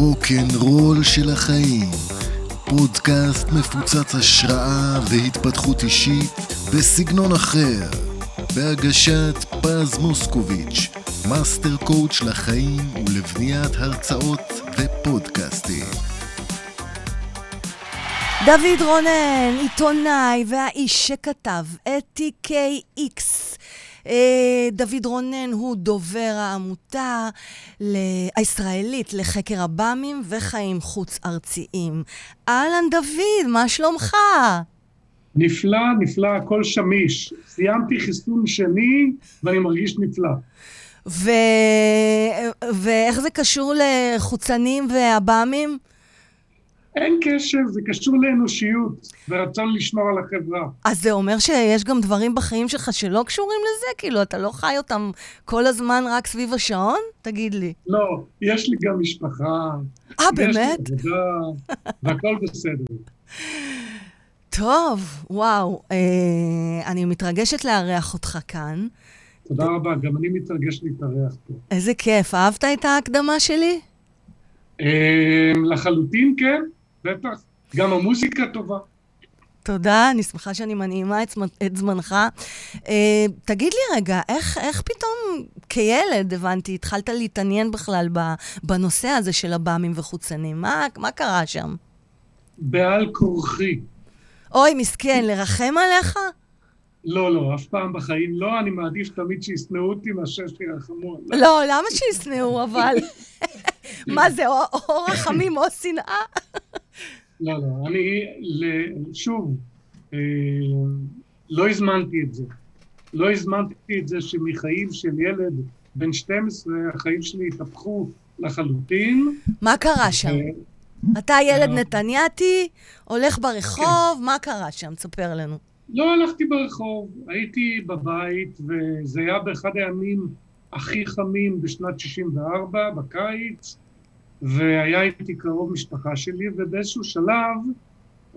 הרוקנרול של החיים. פודקאסט מפוצץ השראה והתפתחות אישית בסגנון אחר. בהגשת פז מוסקוביץ', master coach לחיים ולבניית הרצאות ופודקאסטים. דוד רונן, עיתונאי והאיש שכתב את תיקי איקס. אה, דוד רונן הוא דובר העמותה הישראלית לחקר עב"מים וחיים חוץ-ארציים. אהלן דוד, מה שלומך? נפלא, נפלא, הכל שמיש. סיימתי חיסון שני ואני מרגיש נפלא. ו... ואיך זה קשור לחוצנים ועב"מים? אין קשר, זה קשור לאנושיות ורצון לשמור על החברה. אז זה אומר שיש גם דברים בחיים שלך שלא קשורים לזה? כאילו, אתה לא חי אותם כל הזמן רק סביב השעון? תגיד לי. לא, יש לי גם משפחה. אה, באמת? יש לי עבודה, והכל בסדר. טוב, וואו. אה, אני מתרגשת לארח אותך כאן. תודה רבה, גם אני מתרגש להתארח פה. איזה כיף. אהבת את ההקדמה שלי? אה, לחלוטין כן. בטח, גם המוזיקה טובה. תודה, אני שמחה שאני מנעימה את, את זמנך. אה, תגיד לי רגע, איך, איך פתאום כילד, הבנתי, התחלת להתעניין בכלל בנושא הזה של עב"מים וחוצנים? מה, מה קרה שם? בעל כורחי. אוי, מסכן, לרחם עליך? לא, לא, אף פעם בחיים לא, אני מעדיף תמיד שישנאו אותי מאשר שירחמו עליי. לא, למה שישנאו אבל? מה זה, או רחמים או שנאה? לא, לא, אני, שוב, אה, לא הזמנתי את זה. לא הזמנתי את זה שמחיים של ילד בן 12, החיים שלי התהפכו לחלוטין. מה קרה שם? אתה ילד נתניאתי, הולך ברחוב. מה קרה שם? תספר לנו. לא הלכתי ברחוב, הייתי בבית, וזה היה באחד הימים הכי חמים בשנת 64, בקיץ, והיה איתי קרוב משפחה שלי, ובאיזשהו שלב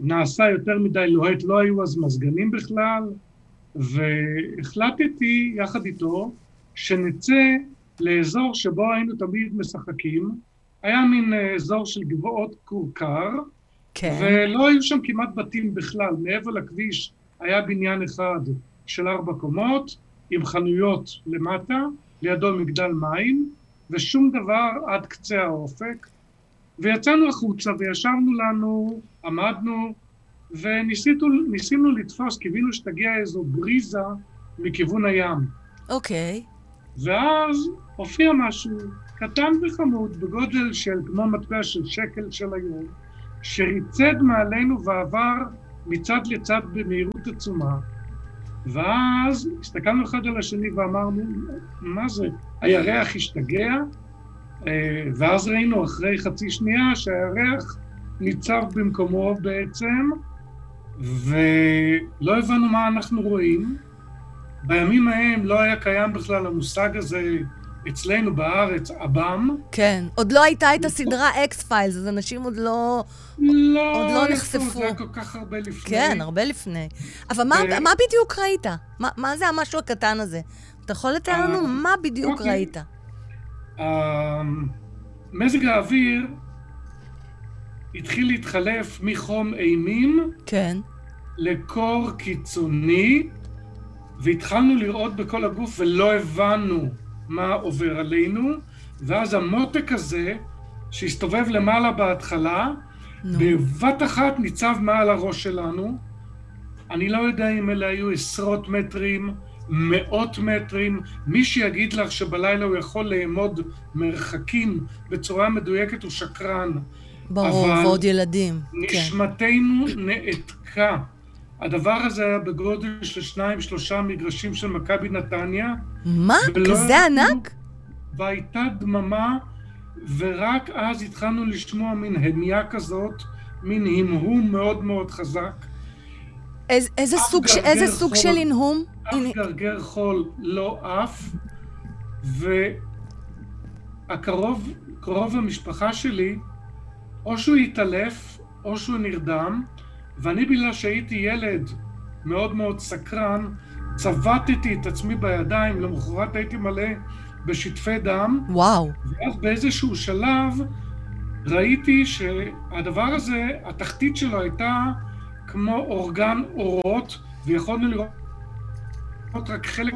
נעשה יותר מדי לוהט, לא היו אז מזגנים בכלל, והחלטתי יחד איתו שנצא לאזור שבו היינו תמיד משחקים. היה מין אזור של גבעות כורכר, כן. ולא היו שם כמעט בתים בכלל. מעבר לכביש היה בניין אחד של ארבע קומות, עם חנויות למטה, לידו מגדל מים, ושום דבר עד קצה האופק. ויצאנו החוצה וישבנו לנו, עמדנו, וניסינו לתפוס, קיווינו שתגיע איזו בריזה מכיוון הים. אוקיי. Okay. ואז הופיע משהו קטן וחמוד, בגודל של כמו מטבע של שקל של היום, שריצד מעלינו ועבר מצד לצד במהירות עצומה, ואז הסתכלנו אחד על השני ואמרנו, מה זה, הירח השתגע? אה, ואז ראינו אחרי חצי שנייה שהירח ניצב במקומו בעצם, ולא הבנו מה אנחנו רואים. בימים ההם לא היה קיים בכלל המושג הזה אצלנו בארץ, עב"ם. כן, עוד לא הייתה את הסדרה אקס פיילס, אז אנשים עוד לא... לא, עוד לא נחשפו. זה היה כל כך הרבה לפני. כן, הרבה לפני. אבל מה, מה בדיוק ראית? מה, מה זה המשהו הקטן הזה? אתה יכול לתאר לנו מה בדיוק אוקיי. ראית? מזג האוויר התחיל להתחלף מחום אימים כן. לקור קיצוני, והתחלנו לראות בכל הגוף ולא הבנו מה עובר עלינו, ואז המותק הזה, שהסתובב למעלה בהתחלה, נו. בבת אחת ניצב מעל הראש שלנו. אני לא יודע אם אלה היו עשרות מטרים, מאות מטרים, מי שיגיד לך שבלילה הוא יכול לאמוד מרחקים בצורה מדויקת הוא שקרן. ברור, ועוד ילדים. כן. נשמתנו כן. נעתקה. הדבר הזה היה בגודל של שניים, שלושה מגרשים של מכבי נתניה. מה? כזה ענק? והייתה דממה, ורק אז התחלנו לשמוע מין המייה כזאת, מין המהום מאוד מאוד חזק. איז, איזה סוג, ש... איזה סוג חול, של הנהום? אף גרגר חול לא עף, והקרוב, קרוב המשפחה שלי, או שהוא התעלף, או שהוא נרדם, ואני בגלל שהייתי ילד מאוד מאוד סקרן, צבטתי את עצמי בידיים, למחרת הייתי מלא בשטפי דם. וואו. ואז באיזשהו שלב ראיתי שהדבר הזה, התחתית שלו הייתה כמו אורגן אורות, ויכולנו לראות רק חלק,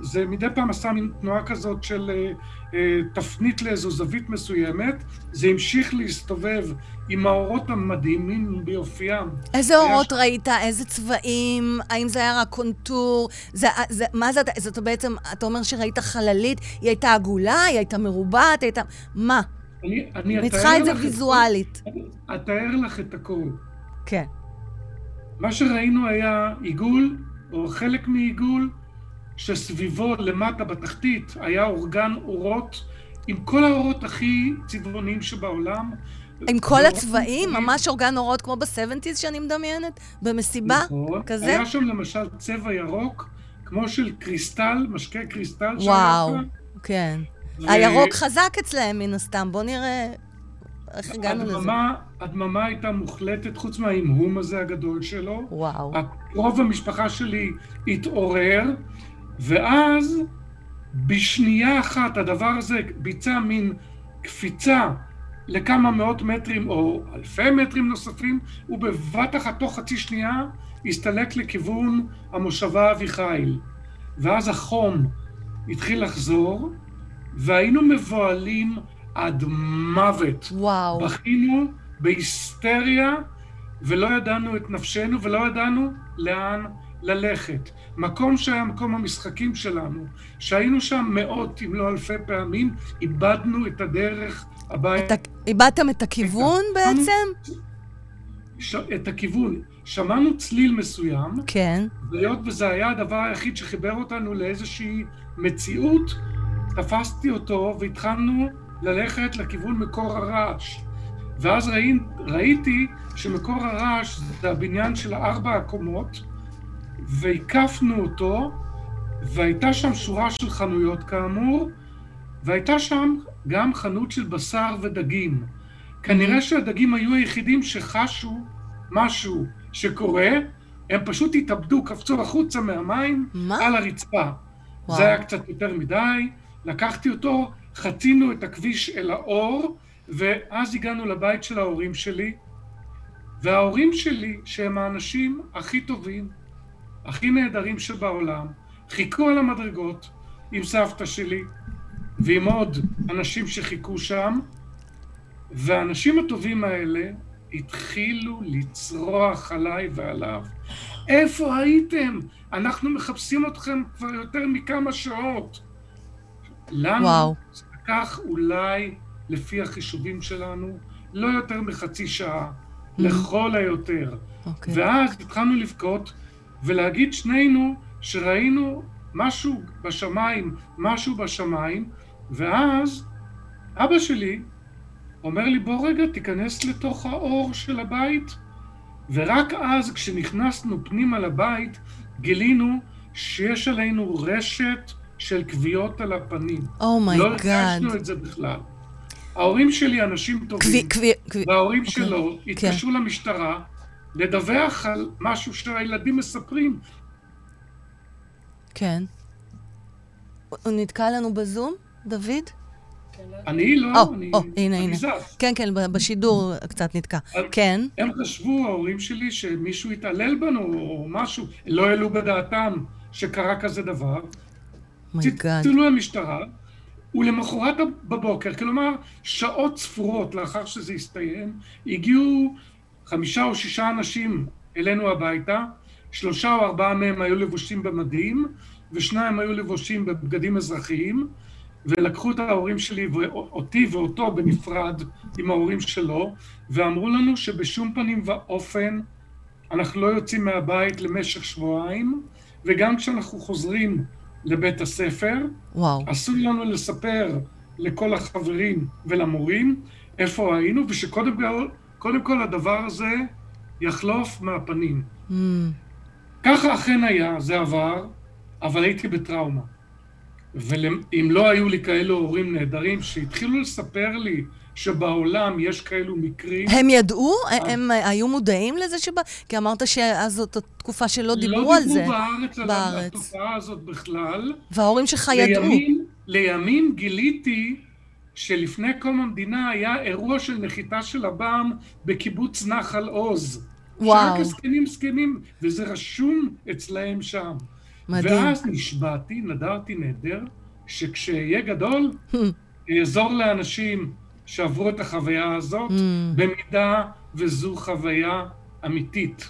זה מדי פעם עשה מין תנועה כזאת של אה, אה, תפנית לאיזו זווית מסוימת, זה המשיך להסתובב עם האורות המדהימים ביופיים. איזה אורות ש... ראית? איזה צבעים? האם זה היה רק קונטור? זה, זה, מה זה, זאת בעצם, אתה אומר שראית חללית, היא הייתה עגולה, היא הייתה מרובעת, היא הייתה... מה? אני, אני, צריכה את זה ויזואלית. אתאר לך את הכל. כן. מה שראינו היה עיגול, או חלק מעיגול, שסביבו למטה בתחתית היה אורגן אורות עם כל האורות הכי צבעוניים שבעולם. עם כל הצבעים? ממש אורגן אורות כמו ב-70's שאני מדמיינת? במסיבה? נכון. כזה? היה שם למשל צבע ירוק, כמו של קריסטל, משקה קריסטל. וואו, כן. ו... הירוק חזק אצלהם מן הסתם, בוא נראה איך הגענו הדממה, לזה. הדממה הייתה מוחלטת, חוץ מההמהום הזה הגדול שלו. וואו. רוב המשפחה שלי התעורר, ואז בשנייה אחת הדבר הזה ביצע מין קפיצה לכמה מאות מטרים או אלפי מטרים נוספים, ובבת אחת, תוך חצי שנייה, הסתלק לכיוון המושבה אביחיל. ואז החום התחיל לחזור, והיינו מבוהלים עד מוות. וואו. בכינו בהיסטריה, ולא ידענו את נפשנו, ולא ידענו לאן ללכת. מקום שהיה מקום המשחקים שלנו, שהיינו שם מאות אם לא אלפי פעמים, איבדנו את הדרך הביתה. איבדתם את הכיוון את בעצם? ש... את הכיוון. שמענו צליל מסוים, כן. והיות וזה היה הדבר היחיד שחיבר אותנו לאיזושהי מציאות, תפסתי אותו והתחלנו ללכת לכיוון מקור הרעש. ואז ראי, ראיתי שמקור הרעש זה הבניין של ארבע הקומות, והקפנו אותו, והייתה שם שורה של חנויות כאמור, והייתה שם גם חנות של בשר ודגים. כנראה שהדגים היו היחידים שחשו משהו שקורה, הם פשוט התאבדו, קפצו החוצה מהמים מה? על הרצפה. וואו. זה היה קצת יותר מדי, לקחתי אותו, חצינו את הכביש אל האור, ואז הגענו לבית של ההורים שלי, וההורים שלי, שהם האנשים הכי טובים, הכי נהדרים שבעולם, חיכו על המדרגות עם סבתא שלי ועם עוד אנשים שחיכו שם, והאנשים הטובים האלה התחילו לצרוח עליי ועליו. איפה הייתם? אנחנו מחפשים אתכם כבר יותר מכמה שעות. לנו וואו. לקח אולי, לפי החישובים שלנו, לא יותר מחצי שעה, mm. לכל היותר. Okay. אוקיי. ואז התחלנו לבכות, ולהגיד שנינו שראינו משהו בשמיים, משהו בשמיים, ואז אבא שלי אומר לי, בוא רגע, תיכנס לתוך האור של הבית. ורק אז, כשנכנסנו פנימה לבית, גילינו שיש עלינו רשת של כוויות על הפנים. oh my god. Oh לא הרגשנו את זה בכלל. ההורים שלי אנשים טובים, קווי, קווי, וההורים okay. אוקיי. שלו כן. התקשרו okay. למשטרה, לדווח על משהו שהילדים מספרים. כן. הוא נתקע לנו בזום, דוד? אני לא, או, אני... או, הנה, הנה. כן, כן, בשידור קצת נתקע. כן. הם חשבו, ההורים שלי, שמישהו התעלל בנו או משהו. לא העלו בדעתם שקרה כזה דבר. צלצלו למשטרה, ולמחרת בבוקר, כלומר, שעות ספורות לאחר שזה הסתיים, הגיעו חמישה או שישה אנשים אלינו הביתה, שלושה או ארבעה מהם היו לבושים במדים, ושניים היו לבושים בבגדים אזרחיים, ולקחו את ההורים שלי, אותי ואותו בנפרד עם ההורים שלו, ואמרו לנו שבשום פנים ואופן אנחנו לא יוצאים מהבית למשך שבועיים, וגם כשאנחנו חוזרים לבית הספר, וואו. אסור לנו לספר לכל החברים ולמורים איפה היינו, ושקודם כל קודם כל הדבר הזה יחלוף מהפנים. Mm. ככה אכן היה, זה עבר, אבל הייתי בטראומה. ואם לא היו לי כאלו הורים נהדרים שהתחילו לספר לי שבעולם יש כאלו מקרים... הם ידעו? אז... הם היו מודעים לזה שבא... כי אמרת שאז זאת תקופה שלא דיברו לא על זה. לא דיברו בארץ, בארץ על התופעה הזאת בכלל. וההורים שלך ידעו. לימים, לימים גיליתי שלפני קום המדינה היה אירוע של נחיתה של עב"ם בקיבוץ נחל עוז. וואו. שרק הזקנים זקנים, וזה רשום אצלהם שם. מדהים. ואז נשבעתי, נדרתי נדר, שכשיהיה גדול, אעזור לאנשים שעברו את החוויה הזאת, mm. במידה וזו חוויה אמיתית.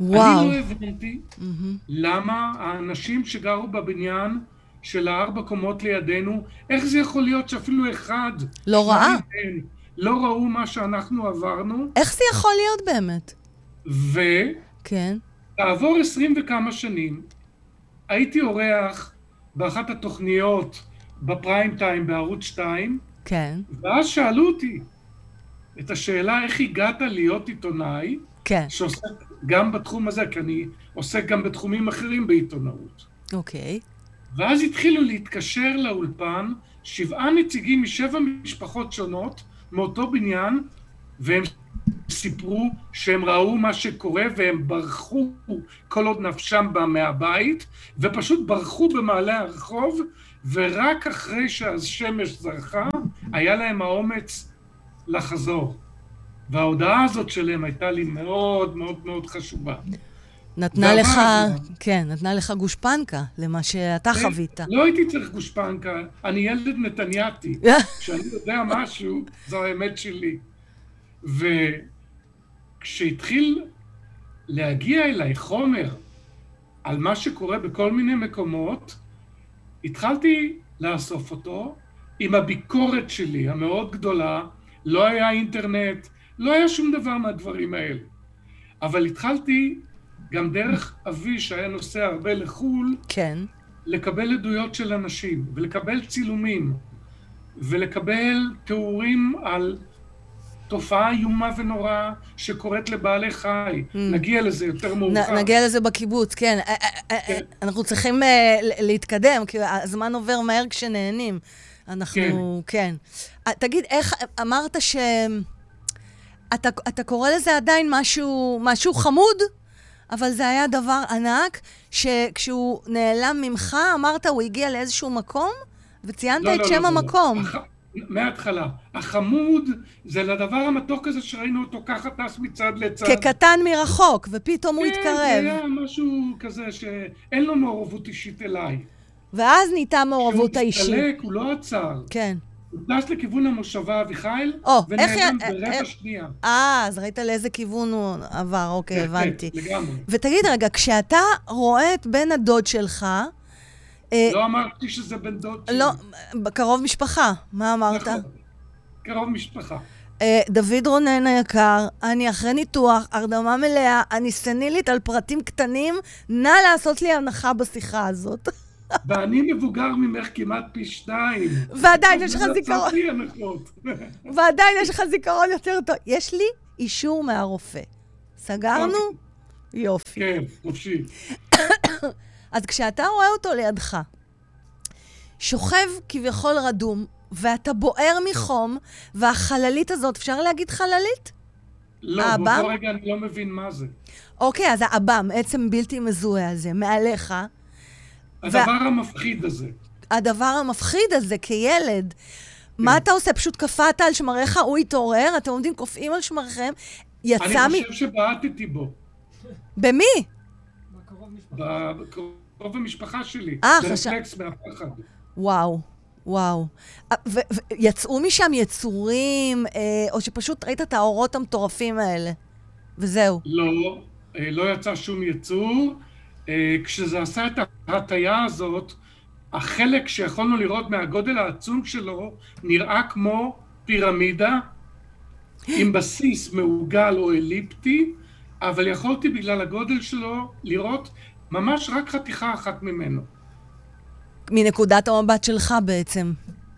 וואו. אני לא הבנתי mm-hmm. למה האנשים שגרו בבניין של הארבע קומות לידינו, איך זה יכול להיות שאפילו אחד... לא ראה. לא ראו מה שאנחנו עברנו. איך זה יכול להיות באמת? ו... כן. כעבור עשרים וכמה שנים, הייתי אורח באחת התוכניות בפריים טיים בערוץ 2, כן. ואז שאלו אותי את השאלה איך הגעת להיות עיתונאי, כן. שעוסק גם בתחום הזה, כי אני עוסק גם בתחומים אחרים בעיתונאות. אוקיי. ואז התחילו להתקשר לאולפן שבעה נציגים משבע משפחות שונות מאותו בניין, והם סיפרו שהם ראו מה שקורה והם ברחו כל עוד נפשם בה מהבית, ופשוט ברחו במעלה הרחוב, ורק אחרי שהשמש זרחה, היה להם האומץ לחזור. וההודעה הזאת שלהם הייתה לי מאוד מאוד מאוד חשובה. נתנה לך, כן, נתנה לך גושפנקה למה שאתה חווית. לא הייתי צריך גושפנקה, אני ילד נתניאתי. כשאני יודע משהו, זו האמת שלי. וכשהתחיל להגיע אליי חומר על מה שקורה בכל מיני מקומות, התחלתי לאסוף אותו עם הביקורת שלי המאוד גדולה, לא היה אינטרנט, לא היה שום דבר מהדברים האלה. אבל התחלתי גם דרך אבי שהיה נוסע הרבה לחו"ל, כן. לקבל עדויות של אנשים, ולקבל צילומים, ולקבל תיאורים על תופעה איומה ונוראה שקורית לבעלי חי. Mm. נגיע לזה יותר מאוחר. נ, נגיע לזה בקיבוץ, כן. אה, אה, אה, כן. אנחנו צריכים להתקדם, כי הזמן עובר מהר כשנהנים. אנחנו, כן. כן. תגיד, איך, אמרת ש... אתה, אתה קורא לזה עדיין משהו, משהו חמוד? אבל זה היה דבר ענק, שכשהוא נעלם ממך, אמרת, הוא הגיע לאיזשהו מקום, וציינת לא, את לא, שם לא, לא, לא. המקום. לא. מההתחלה. החמוד זה לדבר המתוק הזה שראינו אותו ככה טס מצד לצד. כקטן מרחוק, ופתאום כן, הוא התקרב. כן, זה היה משהו כזה שאין לו מעורבות אישית אליי. ואז נהייתה מעורבות האישית. כשהוא הסתלק, הוא לא עצר. כן. טס לכיוון המושבה אביחיל, ונעלם ברבע אה, שנייה. אה, אז ראית לאיזה כיוון הוא עבר, אוקיי, כן, הבנתי. כן, לגמרי. ותגיד רגע, כשאתה רואה את בן הדוד שלך, אה, לא אמרתי שזה בן דוד שלי. לא, קרוב משפחה. מה אמרת? נכון, קרוב משפחה. אה, דוד רונן היקר, אני אחרי ניתוח, הרדמה מלאה, אני סנילית על פרטים קטנים, נא לעשות לי הנחה בשיחה הזאת. ואני מבוגר ממך כמעט פי שתיים. ועדיין יש לך זיכרון. ועדיין יש לך זיכרון יותר טוב. יש לי אישור מהרופא. סגרנו? אוקיי. יופי. כן, חופשי. אז כשאתה רואה אותו לידך, שוכב כביכול רדום, ואתה בוער מחום, והחללית הזאת, אפשר להגיד חללית? לא, באותו רגע אני לא מבין מה זה. אוקיי, אז האב"ם, עצם בלתי מזוהה הזה, מעליך. הדבר ו... המפחיד הזה. הדבר המפחיד הזה, כילד. כן. מה אתה עושה? פשוט קפאת על שמריך, הוא התעורר, אתם עומדים קופאים על שמריכם, יצא מ... אני חושב שבעטתי בו. במי? בקרוב המשפחה שלי. אה, חשב... רפלקס מהפחד. וואו. וואו. ויצאו משם יצורים, אה, או שפשוט ראית את האורות המטורפים האלה, וזהו. לא, אה, לא יצא שום יצור. אה, כשזה עשה את ההטייה הזאת, החלק שיכולנו לראות מהגודל העצום שלו נראה כמו פירמידה עם בסיס מעוגל או אליפטי, אבל יכולתי בגלל הגודל שלו לראות ממש רק חתיכה אחת ממנו. מנקודת המבט שלך בעצם,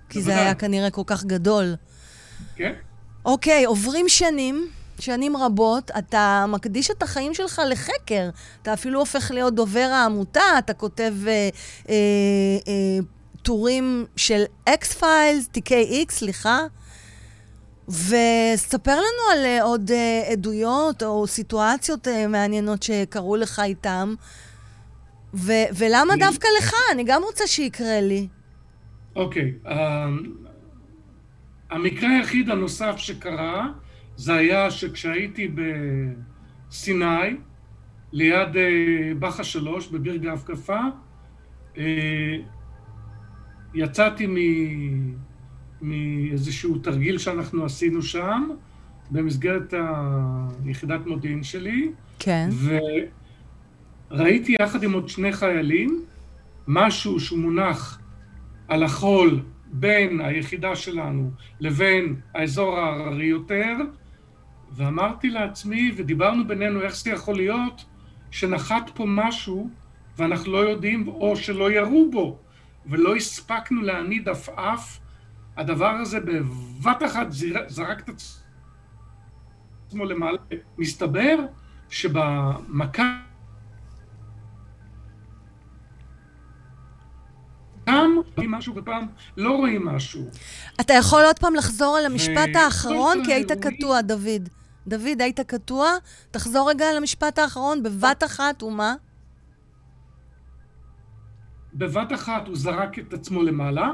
כי זה היה כנראה כל כך גדול. כן. אוקיי, עוברים שנים, שנים רבות, אתה מקדיש את החיים שלך לחקר. אתה אפילו הופך להיות דובר העמותה, אתה כותב אה, אה, אה, טורים של X-Files, תיקי איקס, סליחה. וספר לנו על אה, עוד אה, עדויות או סיטואציות אה, מעניינות שקרו לך איתם. ו- ולמה דווקא לך? אני גם רוצה שיקרה לי. אוקיי, okay, אמ, המקרה היחיד הנוסף שקרה, זה היה שכשהייתי בסיני, ליד אה, בחה שלוש, בביר גב אה, יצאתי מאיזשהו תרגיל שאנחנו עשינו שם, במסגרת היחידת מודיעין שלי. כן. וראיתי יחד עם עוד שני חיילים משהו שהוא מונח על החול בין היחידה שלנו לבין האזור ההררי יותר, ואמרתי לעצמי, ודיברנו בינינו איך זה יכול להיות שנחת פה משהו ואנחנו לא יודעים, או שלא ירו בו, ולא הספקנו להניד עפעף, הדבר הזה בבת אחת זרק את עצמו למעלה. מסתבר שבמכה פעם רואים משהו ופעם לא רואים משהו. אתה יכול עוד פעם לחזור על המשפט האחרון? כי היית קטוע, דוד. דוד, היית קטוע? תחזור רגע על המשפט האחרון, בבת אחת, ומה? בבת אחת הוא זרק את עצמו למעלה,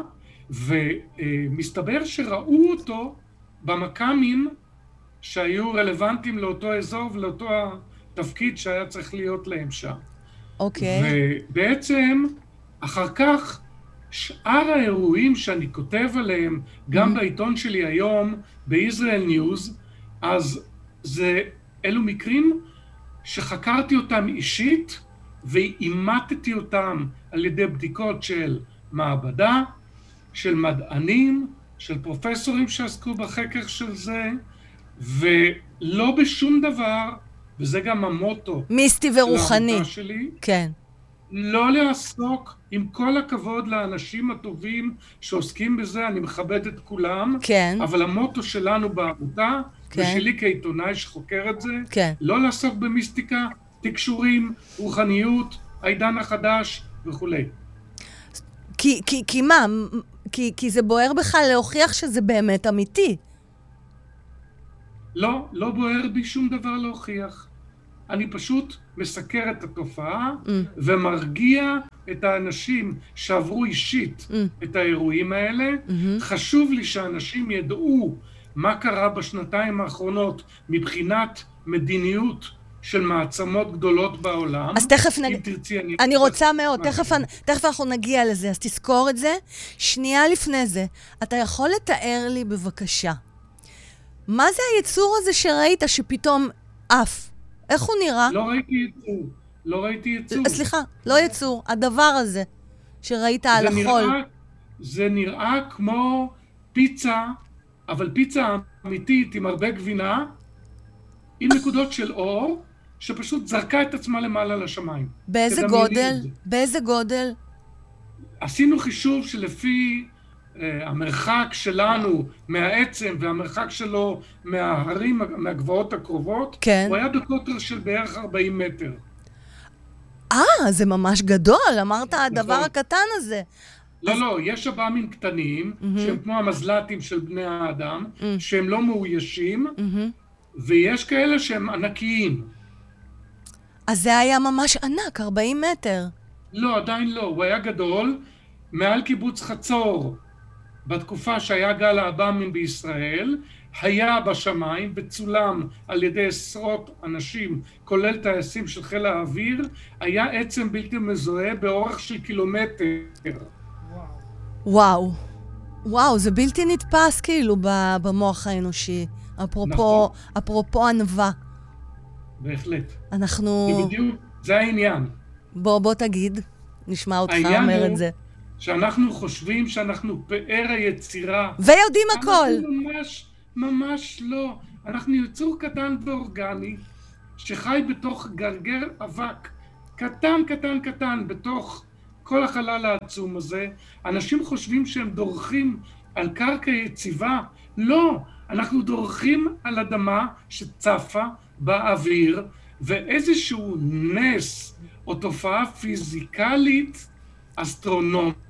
ומסתבר שראו אותו במכ"מים שהיו רלוונטיים לאותו אזור ולאותו התפקיד שהיה צריך להיות להם שם. אוקיי. Okay. ובעצם, אחר כך, שאר האירועים שאני כותב עליהם, גם mm-hmm. בעיתון שלי היום, בישראל ניוז, אז זה, אלו מקרים שחקרתי אותם אישית ואימתתי אותם על ידי בדיקות של מעבדה, של מדענים, של פרופסורים שעסקו בחקר של זה, ולא בשום דבר, וזה גם המוטו. מיסטי ורוחני. שלי, כן. לא לעסוק, עם כל הכבוד לאנשים הטובים שעוסקים בזה, אני מכבד את כולם, כן. אבל המוטו שלנו בעמותה, כן. ושלי כעיתונאי שחוקר את זה, כן. לא לעסוק במיסטיקה, תקשורים, רוחניות, העידן החדש וכולי. כי, כי, כי מה? כי, כי זה בוער בך להוכיח שזה באמת אמיתי. לא, לא בוער בי שום דבר להוכיח. אני פשוט מסקר את התופעה mm. ומרגיע את האנשים שעברו אישית mm. את האירועים האלה. Mm-hmm. חשוב לי שאנשים ידעו מה קרה בשנתיים האחרונות מבחינת מדיניות של מעצמות גדולות בעולם. אז תכף נג... אם תרצי, אני... אני רוצה מאוד, תכף, תכף אנחנו נגיע לזה, אז תזכור את זה. שנייה לפני זה, אתה יכול לתאר לי בבקשה, מה זה היצור הזה שראית שפתאום עף? איך הוא נראה? לא ראיתי יצור. לא ראיתי יצור. סליחה, לא יצור, הדבר הזה שראית על החול. נראה, זה נראה כמו פיצה, אבל פיצה אמיתית עם הרבה גבינה, עם נקודות של אור, שפשוט זרקה את עצמה למעלה לשמיים. באיזה גודל? באיזה גודל? עשינו חישוב שלפי המרחק שלנו מהעצם והמרחק שלו מההרים, מהגבעות הקרובות, כן. הוא היה בקוטר של בערך 40 מטר. אה, זה ממש גדול, אמרת נכון. הדבר הקטן הזה. לא, אז... לא, יש אב"מים קטנים, mm-hmm. שהם כמו המזל"טים של בני האדם, mm-hmm. שהם לא מאוישים, mm-hmm. ויש כאלה שהם ענקיים. אז זה היה ממש ענק, 40 מטר. לא, עדיין לא, הוא היה גדול, מעל קיבוץ חצור. בתקופה שהיה גל האב"מים בישראל, היה בשמיים וצולם על ידי עשרות אנשים, כולל טייסים של חיל האוויר, היה עצם בלתי מזוהה באורך של קילומטר. וואו. וואו, זה בלתי נתפס כאילו במוח האנושי. אפרופו, נכון. אפרופו ענווה. בהחלט. אנחנו... זה בדיוק, זה העניין. בוא, בוא תגיד, נשמע אותך אומר את זה. שאנחנו חושבים שאנחנו פאר היצירה. ויודעים הכל. אנחנו ממש, ממש לא. אנחנו יצור קטן ואורגני, שחי בתוך גרגר אבק. קטן, קטן, קטן, בתוך כל החלל העצום הזה. אנשים חושבים שהם דורכים על קרקע יציבה. לא, אנחנו דורכים על אדמה שצפה באוויר, ואיזשהו נס או תופעה פיזיקלית אסטרונומית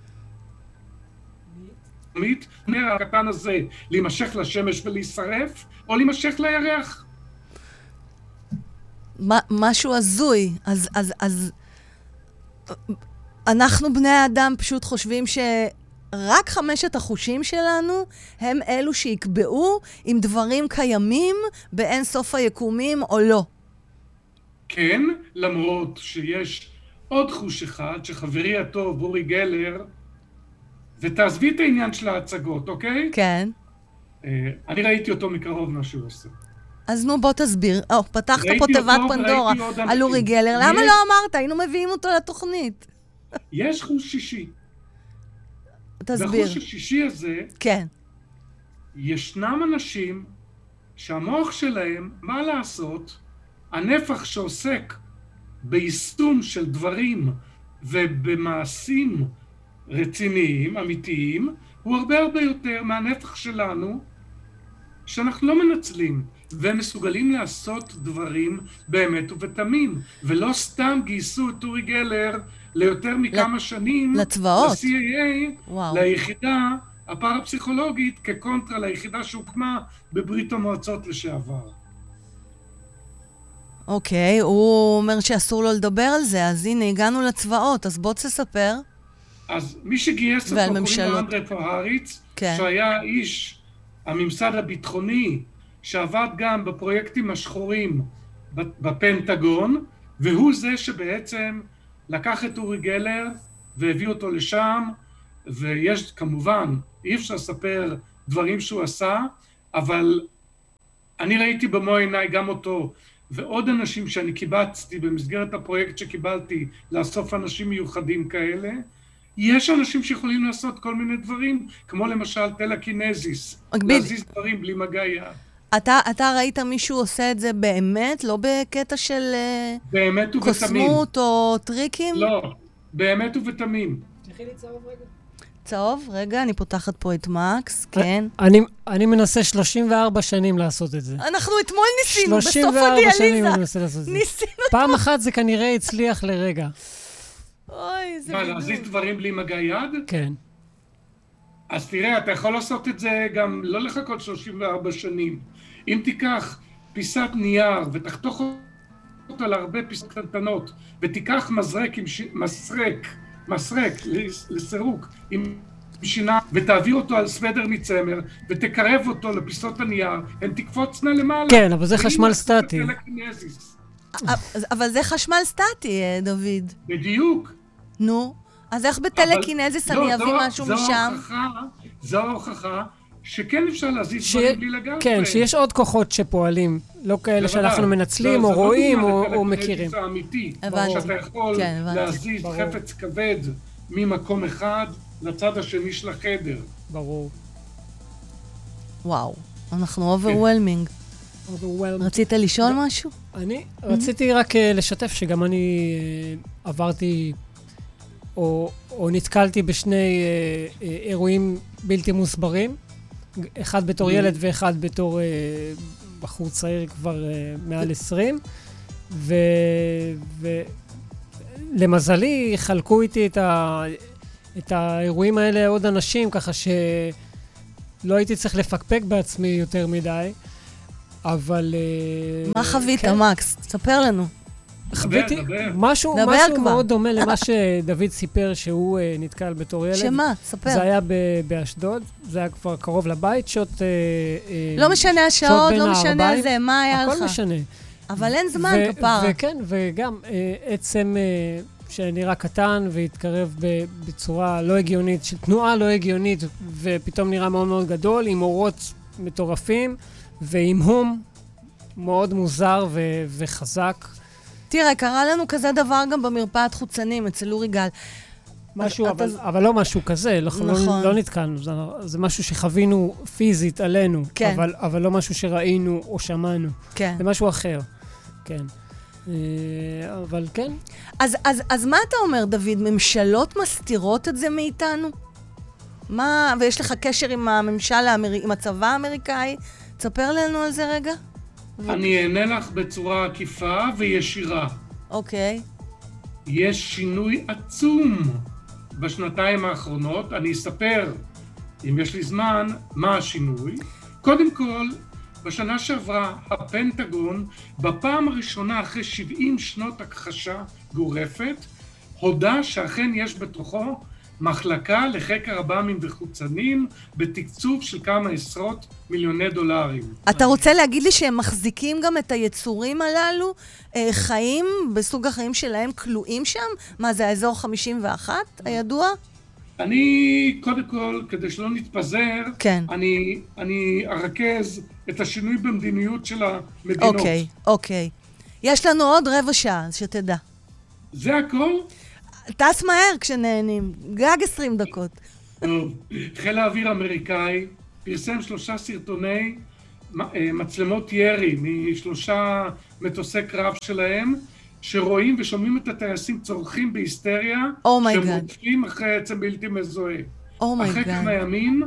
המקומית, הנר הקטן הזה להימשך לשמש ולהישרף, או להימשך לירח. משהו הזוי. אז, אז, אז אנחנו בני האדם פשוט חושבים רק חמשת החושים שלנו הם אלו שיקבעו אם דברים קיימים באין סוף היקומים או לא. כן, למרות שיש עוד חוש אחד שחברי הטוב אורי גלר, ותעזבי את העניין של ההצגות, אוקיי? כן. אה, אני ראיתי אותו מקרוב מה שהוא עושה. אז נו, בוא תסביר. או, פתחת פה תיבת פנדורה על אורי גלר. למה לא אמרת? היינו מביאים אותו לתוכנית. יש חוש שישי. תסביר. והחוש השישי הזה, כן. ישנם אנשים שהמוח שלהם, מה לעשות, הנפח שעוסק ביישום של דברים ובמעשים רציניים, אמיתיים, הוא הרבה הרבה יותר מהנפח שלנו, שאנחנו לא מנצלים, והם מסוגלים לעשות דברים באמת ובתמים, ולא סתם גייסו את אורי גלר ליותר מכמה שנים, לצבאות, ל-CAA, וואו. ליחידה הפרפסיכולוגית כקונטרה ליחידה שהוקמה בברית המועצות לשעבר. אוקיי, הוא אומר שאסור לו לדבר על זה, אז הנה, הגענו לצבאות, אז בוא תספר. אז מי שגייס אותו קוראים לו. אנדרי פהריץ, כן. שהיה איש הממסד הביטחוני, שעבד גם בפרויקטים השחורים בפנטגון, והוא זה שבעצם לקח את אורי גלר והביא אותו לשם, ויש כמובן, אי אפשר לספר דברים שהוא עשה, אבל אני ראיתי במו עיניי גם אותו ועוד אנשים שאני קיבצתי במסגרת הפרויקט שקיבלתי לאסוף אנשים מיוחדים כאלה. יש אנשים שיכולים לעשות כל מיני דברים, כמו למשל טלקינזיס, מקביל. להזיז דברים בלי מגע יד. אתה, אתה ראית מישהו עושה את זה באמת? לא בקטע של אה, באמת ובתמים. קוסמות או טריקים? לא, באמת ובתמים. צהוב, רגע, אני פותחת פה את מקס, כן. אני, אני מנסה 34 שנים לעשות את זה. אנחנו אתמול ניסינו, בסוף 34 שנים הדיאליזה. אני מנסה לעשות את זה. ניסינו. פעם אחת זה כנראה הצליח לרגע. אוי, זה מה, בידוד. להזיז דברים בלי מגע יד? כן. אז תראה, אתה יכול לעשות את זה גם לא לחכות 34 שנים. אם תיקח פיסת נייר ותחתוך אותה להרבה פיסות קטנות, ותיקח מזרק עם ש... מסרק, מסרק לס- לסירוק עם שינה, ותעביר אותו על סוודר מצמר, ותקרב אותו לפיסות הנייר, הן תקפוצנה למעלה. כן, אבל זה חשמל עשית סטטי. אבל זה חשמל סטטי, אה, דוד. בדיוק. נו, אז איך בטלקינזיס אבל- אני לא, אביא משהו זו משם? ההוכחה, זו ההוכחה שכן אפשר להזיז ש... דברים בלי לגעת כן, בהם. שיש עוד כוחות שפועלים, לא כאלה. שאנחנו מנצלים, לא, או זה לא רואים, או, או מכירים. האמיתי, הבנתי. שאתה יכול כן, הבנתי. להזיז ברור. חפץ כבד ממקום אחד לצד השני של החדר. ברור. וואו, אנחנו overwhelming. Overwhelmed. רצית לשאול משהו? אני רציתי רק אה, לשתף שגם אני אה, עברתי, או, או נתקלתי בשני אה, אה, אירועים בלתי מוסברים, אחד בתור Mhm. ילד ואחד בתור אה, בחור צעיר כבר אה, מעל 20, ו... ולמזלי חלקו איתי את, ה... את האירועים האלה עוד אנשים, ככה שלא הייתי צריך לפקפק בעצמי יותר מדי. אבל... אה, מה חווית, כן. מקס? תספר לנו. חוויתי. משהו, דבר משהו כבר. מאוד דומה למה שדוד סיפר שהוא אה, נתקל בתור ילד. שמה? ספר. זה היה ב- באשדוד, זה היה כבר קרוב לבית, שעות... אה, אה, לא משנה שעות השעות, לא משנה. זה, מה היה לך? הכל משנה. אבל אין זמן, ו- כפרה. וכן, וגם אה, עצם אה, שנראה קטן והתקרב ב- בצורה לא הגיונית, של תנועה לא הגיונית, ופתאום נראה מאוד מאוד גדול, עם אורות מטורפים, ועם הום מאוד מוזר ו- וחזק. תראה, קרה לנו כזה דבר גם במרפאת חוצנים אצל אורי גל. משהו, אתה- אבל, אבל לא משהו כזה, לא, נכון. לא, לא נתקלנו, זה, זה משהו שחווינו פיזית עלינו, כן. אבל, אבל לא משהו שראינו או שמענו, כן. זה משהו אחר, כן. אה, אבל כן, אז, אז, אז מה אתה אומר, דוד? ממשלות מסתירות את זה מאיתנו? מה, ויש לך קשר עם הממשל, האמר... עם הצבא האמריקאי? תספר לנו על זה רגע. אני אענה לך בצורה עקיפה וישירה. אוקיי. יש שינוי עצום בשנתיים האחרונות. אני אספר, אם יש לי זמן, מה השינוי. קודם כל, בשנה שעברה הפנטגון, בפעם הראשונה אחרי 70 שנות הכחשה גורפת, הודה שאכן יש בתוכו מחלקה לחקר עב"מים וחוצנים בתקצוב של כמה עשרות מיליוני דולרים. אתה רוצה להגיד לי שהם מחזיקים גם את היצורים הללו, אה, חיים בסוג החיים שלהם כלואים שם? מה, זה האזור 51 הידוע? אני, קודם כל, כדי שלא נתפזר, כן. אני, אני ארכז את השינוי במדיניות של המדינות. אוקיי, אוקיי. יש לנו עוד רבע שעה, שתדע. זה הכל? טס מהר כשנהנים, גג 20 דקות. חיל האוויר האמריקאי פרסם שלושה סרטוני אה, מצלמות ירי משלושה מטוסי קרב שלהם, שרואים ושומעים את הטייסים צורחים בהיסטריה, Oh שהם אחרי עצם בלתי מזוהה. oh my god. אחרי כמה ימים,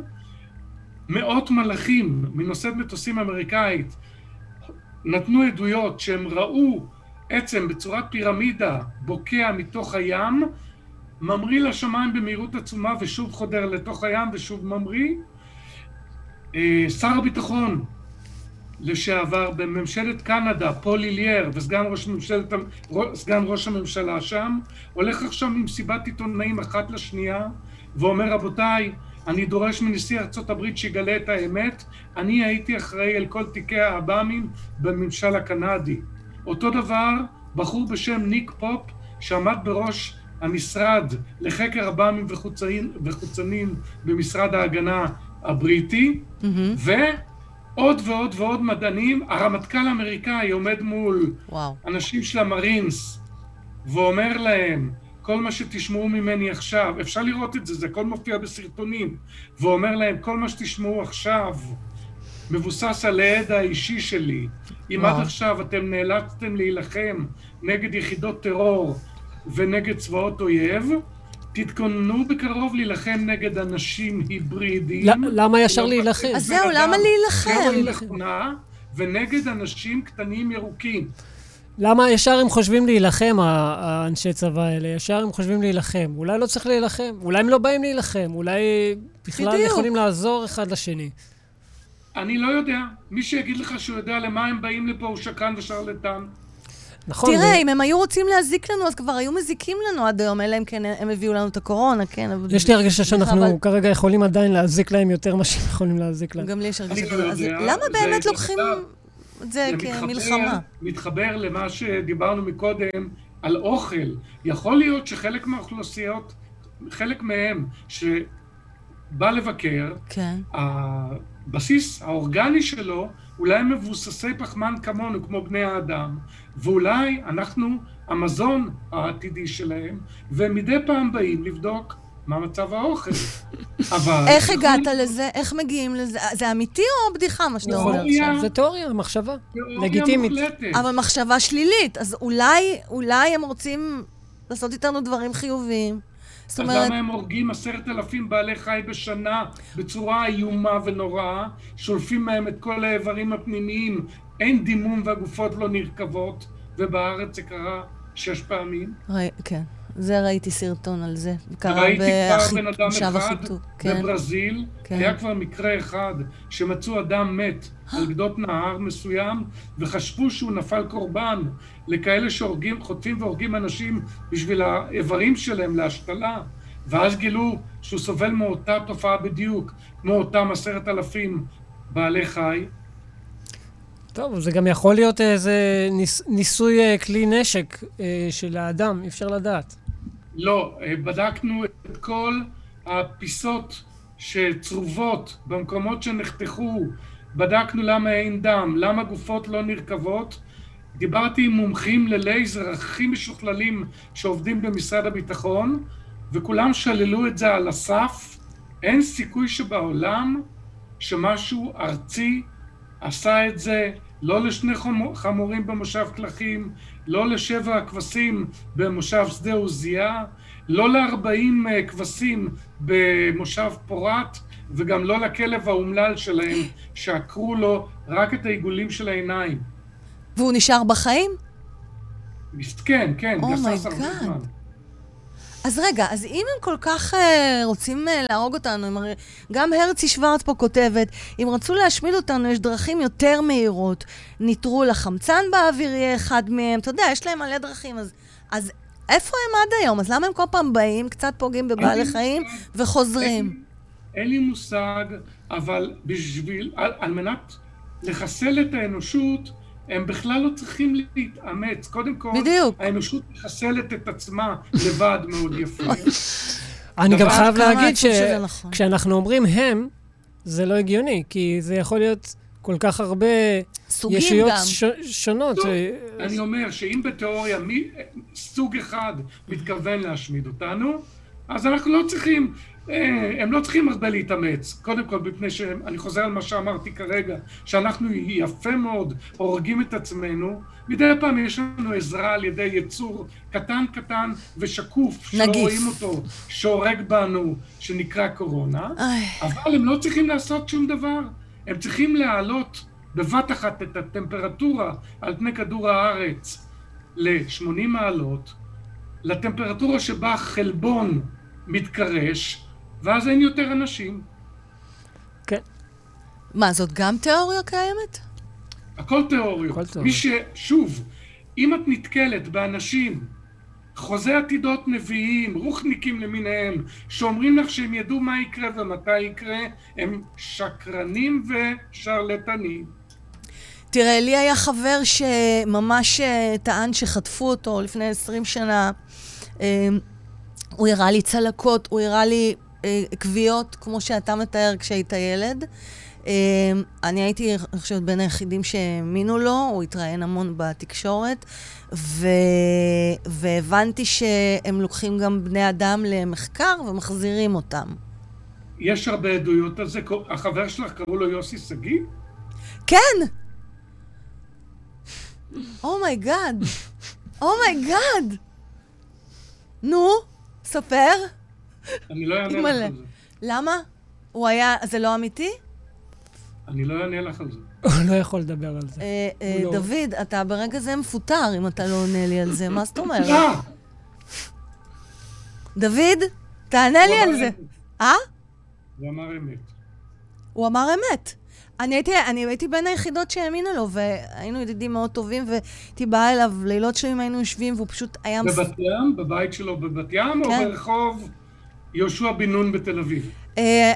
מאות מלחים מנושאת מטוסים אמריקאית נתנו עדויות שהם ראו עצם בצורת פירמידה בוקע מתוך הים, ממריא לשמיים במהירות עצומה ושוב חודר לתוך הים ושוב ממריא. אה, שר הביטחון לשעבר בממשלת קנדה, פול הלייר, וסגן ראש, ממשלת, סגן ראש הממשלה שם, הולך עכשיו ממסיבת עיתונאים אחת לשנייה ואומר, רבותיי, אני דורש מנשיא ארצות הברית שיגלה את האמת, אני הייתי אחראי על כל תיקי העב"מים בממשל הקנדי. אותו דבר, בחור בשם ניק פופ, שעמד בראש המשרד לחקר עב"מים וחוצנים, וחוצנים במשרד ההגנה הבריטי, מהמם. ועוד ועוד ועוד מדענים. הרמטכ"ל האמריקאי עומד מול וואו. אנשים של המרינס ואומר להם, כל מה שתשמעו ממני עכשיו, אפשר לראות את זה, זה הכל מופיע בסרטונים, ואומר להם, כל מה שתשמעו עכשיו מבוסס על הידע האישי שלי. אם. עד עכשיו אתם נאלצתם להילחם נגד יחידות טרור ונגד צבאות אויב, תתכוננו בקרוב להילחם נגד אנשים היברידיים. למה ישר לא להילחם? אז זהו, למה להילחם? ונגד אנשים קטנים ירוקים. למה ישר הם חושבים להילחם, האנשי צבא האלה? ישר הם חושבים להילחם. אולי לא צריך להילחם, אולי הם לא באים להילחם, אולי בכלל בדיוק. יכולים לעזור אחד לשני. אני לא יודע. מי שיגיד לך שהוא יודע למה הם באים לפה הוא שקרן ושרלטן. נכון, תראה, ו- אם הם היו רוצים להזיק לנו, אז כבר היו מזיקים לנו עד היום, אלא אם כן הם הביאו לנו את הקורונה, כן. אבל- יש לי הרגשה שאנחנו אבל- כרגע יכולים עדיין להזיק להם יותר ממה שהם יכולים להזיק להם. גם לי יש הרגשה. לא אז. למה זה- באמת זה לוקחים את זה זה כמלחמה? מתחבר למה שדיברנו מקודם על אוכל. יכול להיות שחלק מהאוכלוסיות, חלק מהם שבא לבקר, כן. הבסיס האורגני שלו אולי הם מבוססי פחמן כמונו, כמו בני האדם, ואולי אנחנו המזון העתידי שלהם, ומדי פעם באים לבדוק מה מצב האוכל. אבל... איך הגעת לזה? איך מגיעים לזה? זה אמיתי או בדיחה, מה שאתה אומר. עכשיו? זה תיאוריה, מחשבה. לגיטימית. מוחלטת. אבל מחשבה שלילית, אז אולי, אולי הם רוצים לעשות איתנו דברים חיוביים. זאת אז אומרת, למה הם הורגים עשרת אלפים בעלי חי בשנה בצורה איומה ונוראה, שולפים מהם את כל האיברים הפנימיים, אין דימום והגופות לא נרקבות, ובארץ זה קרה שש פעמים. כן, זה ראיתי סרטון על זה. קרה ראיתי כבר בן אדם אחד. כן. בברזיל, כן. היה כבר מקרה אחד שמצאו אדם מת על גדות נהר מסוים, וחשבו שהוא נפל קורבן לכאלה שהורגים, חוטפים והורגים אנשים בשביל האיברים שלהם להשתלה, ואז גילו שהוא סובל מאותה תופעה בדיוק, כמו אותם עשרת אלפים בעלי חי. טוב, זה גם יכול להיות איזה ניס, ניסוי אה, כלי נשק אה, של האדם, אי אפשר לדעת. לא, אה, בדקנו את כל הפיסות שצרובות במקומות שנחתכו, בדקנו למה אין דם, למה גופות לא נרקבות. דיברתי עם מומחים ללייזר הכי משוכללים שעובדים במשרד הביטחון, וכולם שללו את זה על הסף. אין סיכוי שבעולם שמשהו ארצי עשה את זה, לא לשני חמו- חמורים במושב קלחים, לא לשבע כבשים במושב שדה עוזיה, לא לארבעים אה, כבשים במושב פורת, וגם לא לכלב האומלל שלהם, שעקרו לו רק את העיגולים של העיניים. והוא נשאר בחיים? מסכן, כן, Oh גסס הרבה. זמן. אז רגע, אז אם הם כל כך uh, רוצים uh, להרוג אותנו, הם הרי- גם הרצי שוורץ פה כותבת, אם רצו להשמיד אותנו, יש דרכים יותר מהירות. ניטרול החמצן באוויר יהיה אחד מהם, אתה יודע, יש להם מלא דרכים, אז, אז איפה הם עד היום? אז למה הם כל פעם באים, קצת פוגעים בבעלי חיים וחוזרים? אין לי מושג, אבל בשביל, על, על מנת לחסל את האנושות, הם בכלל לא צריכים להתאמץ. קודם כל, בדיוק. האנושות מחסלת את עצמה לבד מאוד יפה. אני גם חייב להגיד שכשאנחנו נכון. אומרים הם, זה לא הגיוני, כי זה יכול להיות כל כך הרבה ישויות ש... שונות. לא, אני אומר שאם בתיאוריה מי, סוג אחד מתכוון להשמיד אותנו, אז אנחנו לא צריכים הם לא צריכים הרבה להתאמץ, קודם כל מפני שאני חוזר על מה שאמרתי כרגע, שאנחנו יפה מאוד הורגים את עצמנו, מדי פעם יש לנו עזרה על ידי יצור קטן קטן ושקוף, שלא רואים אותו, שהורג בנו, שנקרא קורונה, אבל הם לא צריכים לעשות שום דבר, הם צריכים להעלות בבת אחת את הטמפרטורה על פני כדור הארץ ל-80 מעלות, לטמפרטורה שבה חלבון מתקרש, ואז אין יותר אנשים. כן. מה, זאת גם תיאוריה קיימת? הכל תיאוריות. הכל תיאוריות. מי ש... שוב, אם את נתקלת באנשים, חוזי עתידות נביאים, רוחניקים למיניהם, שאומרים לך שהם ידעו מה יקרה ומתי יקרה, הם שקרנים ושרלטנים. תראה, לי היה חבר שממש אה, טען שחטפו אותו לפני עשרים שנה. אה, הוא הראה לי צלקות, הוא הראה לי אה, כוויות, כמו שאתה מתאר כשהיית ילד. אה, אני הייתי, אני חושבת, בין היחידים שהאמינו לו, הוא התראיין המון בתקשורת, ו... והבנתי שהם לוקחים גם בני אדם למחקר ומחזירים אותם. יש הרבה עדויות על זה. החבר שלך קראו לו יוסי שגיא? כן! אומייגאד! אומייגאד! נו, ספר. אני לא אענה לך על זה. למה? הוא היה... זה לא אמיתי? אני לא אענה לך על זה. הוא לא יכול לדבר על זה. אה, אה, לא- דוד, אתה ברגע זה מפוטר אם אתה לא עונה לי על זה, מה זאת אומרת? דוד, תענה לי על זה. אה? הוא אמר אמת. הוא אמר אמת. אני הייתי, אני הייתי בין היחידות שהאמינו לו, והיינו ידידים מאוד טובים, והייתי באה אליו לילות שלמים היינו יושבים, והוא פשוט היה... בבת ים? בבית שלו בבת ים? כן. או ברחוב יהושע בן נון בתל אביב? אה,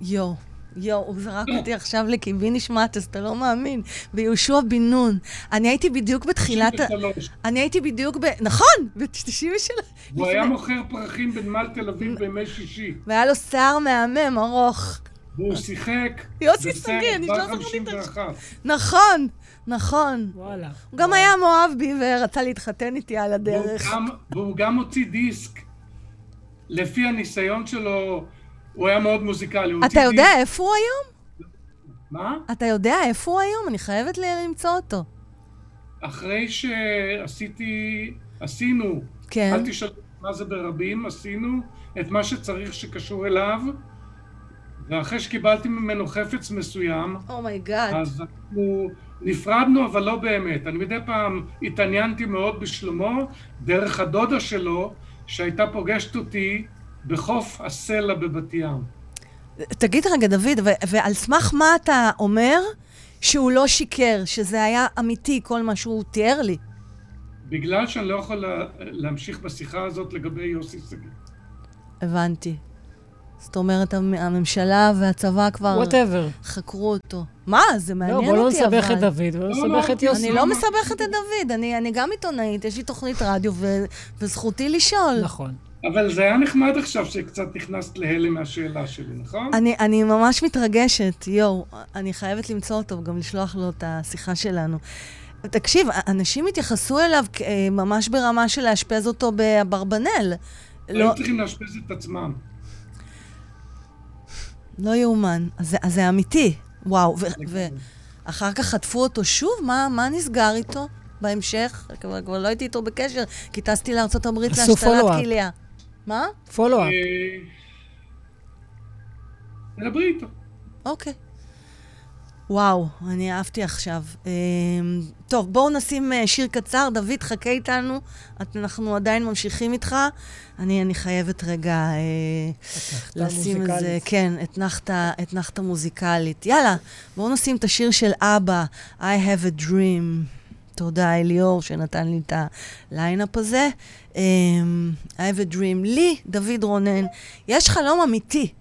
יואו. יואו, הוא זרק אותי עכשיו לקיבינישמט, אז אתה לא מאמין. ביהושע בן נון. אני הייתי בדיוק בתחילת... 93. אני הייתי בדיוק ב... נכון, ב-93. הוא היה מוכר פרחים בנמל תל אביב בימי שישי. והיה לו שיער מהמם, ארוך. והוא שיחק יוסי שגיא, אני לא זוכרת את נכון, נכון. וואלה. הוא גם היה מאוהב בי ורצה להתחתן איתי על הדרך. והוא גם הוציא דיסק. לפי הניסיון שלו, הוא היה מאוד מוזיקלי. אתה יודע איפה הוא היום? מה? אתה יודע איפה הוא היום? אני חייבת למצוא אותו. אחרי שעשיתי, עשינו, כן. אל תשאלו מה זה ברבים, עשינו את מה שצריך שקשור אליו. ואחרי שקיבלתי ממנו חפץ מסוים, oh my god. Oh אז אנחנו נפרדנו, אבל לא באמת. אני מדי פעם התעניינתי מאוד בשלומו, דרך הדודה שלו, שהייתה פוגשת אותי בחוף הסלע בבת ים. תגיד רגע, דוד, ועל סמך מה אתה אומר שהוא לא שיקר, שזה היה אמיתי, כל מה שהוא תיאר לי? בגלל שאני לא יכול להמשיך בשיחה הזאת לגבי יוסי שגיא. הבנתי. זאת אומרת, הממשלה והצבא כבר... whatever. חקרו אותו. מה? זה לא, מעניין אותי, אבל... לא, בוא לא נסבך את דוד, בוא לא, נסבך את יוסי. אני לא מסבכת את דוד, אני גם עיתונאית, יש לי תוכנית רדיו, וזכותי לשאול. נכון. אבל זה היה נחמד עכשיו שקצת נכנסת להלם מהשאלה שלי, נכון? אני, אני ממש מתרגשת, יואו, אני חייבת למצוא אותו וגם לשלוח לו את השיחה שלנו. תקשיב, אנשים התייחסו אליו ממש ברמה של לאשפז אותו באברבנל. הם לא... צריכים לאשפז את עצמם. לא יאומן. אז, אז זה אמיתי. וואו. ואחר כך חטפו אותו שוב? מה, מה נסגר איתו בהמשך? כבר, כבר לא הייתי איתו בקשר, כי טסתי לארה"ב להשתלת כליה. מה? פולו-אפ. אה, דברי איתו. אוקיי. וואו, אני אהבתי עכשיו. אה, טוב, בואו נשים אה, שיר קצר. דוד, חכה איתנו. אנחנו עדיין ממשיכים איתך. אני, אני חייבת רגע אה, לשים את זה, כן, אתנחתה מוזיקלית. יאללה, בואו נשים את השיר של אבא, I have a dream. תודה, אליאור, שנתן לי את הליינאפ הזה. Um, I have a dream. לי, דוד רונן, יש חלום אמיתי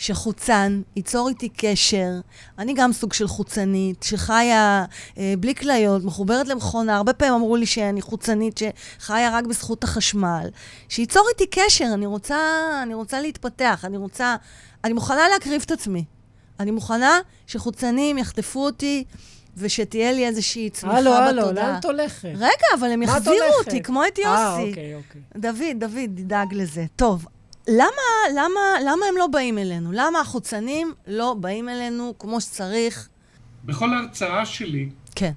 שחוצן ייצור איתי קשר. אני גם סוג של חוצנית, שחיה אה, בלי כליות, מחוברת למכונה. הרבה פעמים אמרו לי שאני חוצנית, שחיה רק בזכות החשמל. שייצור איתי קשר, אני רוצה, אני רוצה להתפתח, אני רוצה... אני מוכנה להקריב את עצמי. אני מוכנה שחוצנים יחטפו אותי. ושתהיה לי איזושהי צמיחה הלו, בתודעה. הלו, לאן את הולכת? רגע, אבל הם יחזירו אותי, כמו את יוסי. אה, אוקיי, אוקיי. דוד, דוד, תדאג לזה. טוב, למה, למה, למה הם לא באים אלינו? למה החוצנים לא באים אלינו כמו שצריך? בכל הרצאה שלי, כן.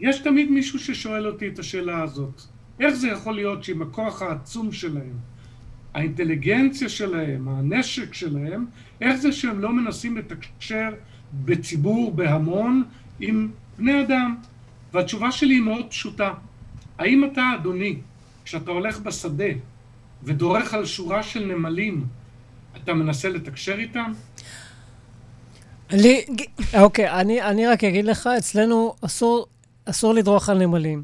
יש תמיד מישהו ששואל אותי את השאלה הזאת. איך זה יכול להיות שעם הכוח העצום שלהם, האינטליגנציה שלהם, הנשק שלהם, איך זה שהם לא מנסים לתקשר בציבור, בהמון, עם בני אדם? והתשובה שלי היא מאוד פשוטה. האם אתה, אדוני, כשאתה הולך בשדה ודורך על שורה של נמלים, אתה מנסה לתקשר איתם? לי, אוקיי, אני, אני רק אגיד לך, אצלנו אסור, אסור לדרוך על נמלים.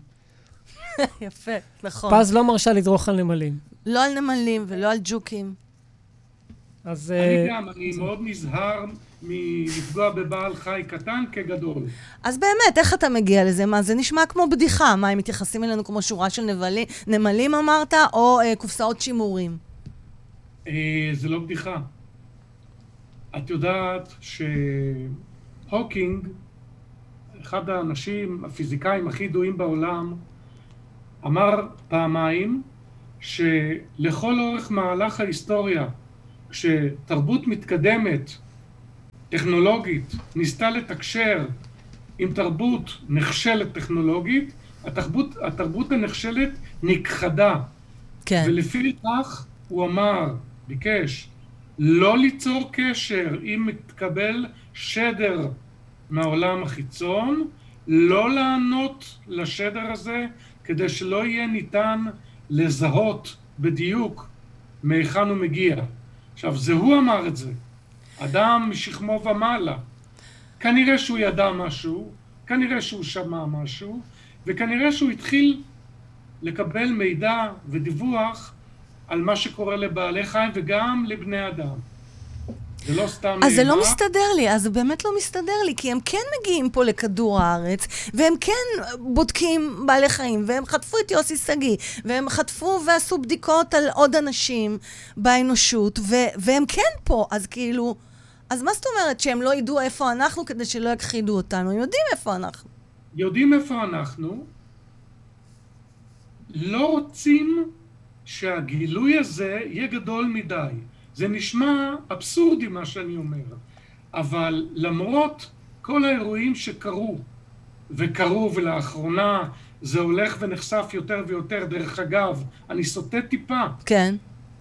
יפה, נכון. פז לא מרשה לדרוך על נמלים. לא על נמלים ולא על ג'וקים. אז... אני אה, גם, אני מאוד נזהר מלפגוע בבעל חי קטן כגדול. אז באמת, איך אתה מגיע לזה? מה, זה נשמע כמו בדיחה. מה, הם מתייחסים אלינו כמו שורה של נבלי, נמלים, אמרת, או אה, קופסאות שימורים? אה, זה לא בדיחה. את יודעת שהוקינג, אחד האנשים, הפיזיקאים הכי ידועים בעולם, אמר פעמיים שלכל אורך מהלך ההיסטוריה, כשתרבות מתקדמת, טכנולוגית, ניסתה לתקשר עם תרבות נכשלת טכנולוגית, התרבות, התרבות הנחשלת נכחדה. כן. ולפי כך הוא אמר, ביקש, לא ליצור קשר אם מתקבל שדר מהעולם החיצון, לא לענות לשדר הזה כדי שלא יהיה ניתן לזהות בדיוק מהיכן הוא מגיע. עכשיו, זה הוא אמר את זה, אדם משכמו ומעלה. כנראה שהוא ידע משהו, כנראה שהוא שמע משהו, וכנראה שהוא התחיל לקבל מידע ודיווח על מה שקורה לבעלי חיים וגם לבני אדם. זה לא סתם אז זה לא. מסתדר לי, אז זה באמת לא מסתדר לי, כי הם כן מגיעים פה לכדור הארץ, והם כן בודקים בעלי חיים, והם חטפו את יוסי שגיא, והם חטפו ועשו בדיקות על עוד אנשים באנושות, ו- והם כן פה, אז כאילו... אז מה זאת אומרת שהם לא ידעו איפה אנחנו כדי שלא יכחידו אותנו? הם יודעים איפה אנחנו. יודעים איפה אנחנו, לא רוצים שהגילוי הזה יהיה גדול מדי. זה נשמע אבסורדי מה שאני אומר, אבל למרות כל האירועים שקרו, וקרו ולאחרונה זה הולך ונחשף יותר ויותר, דרך אגב, אני סוטה טיפה. כן,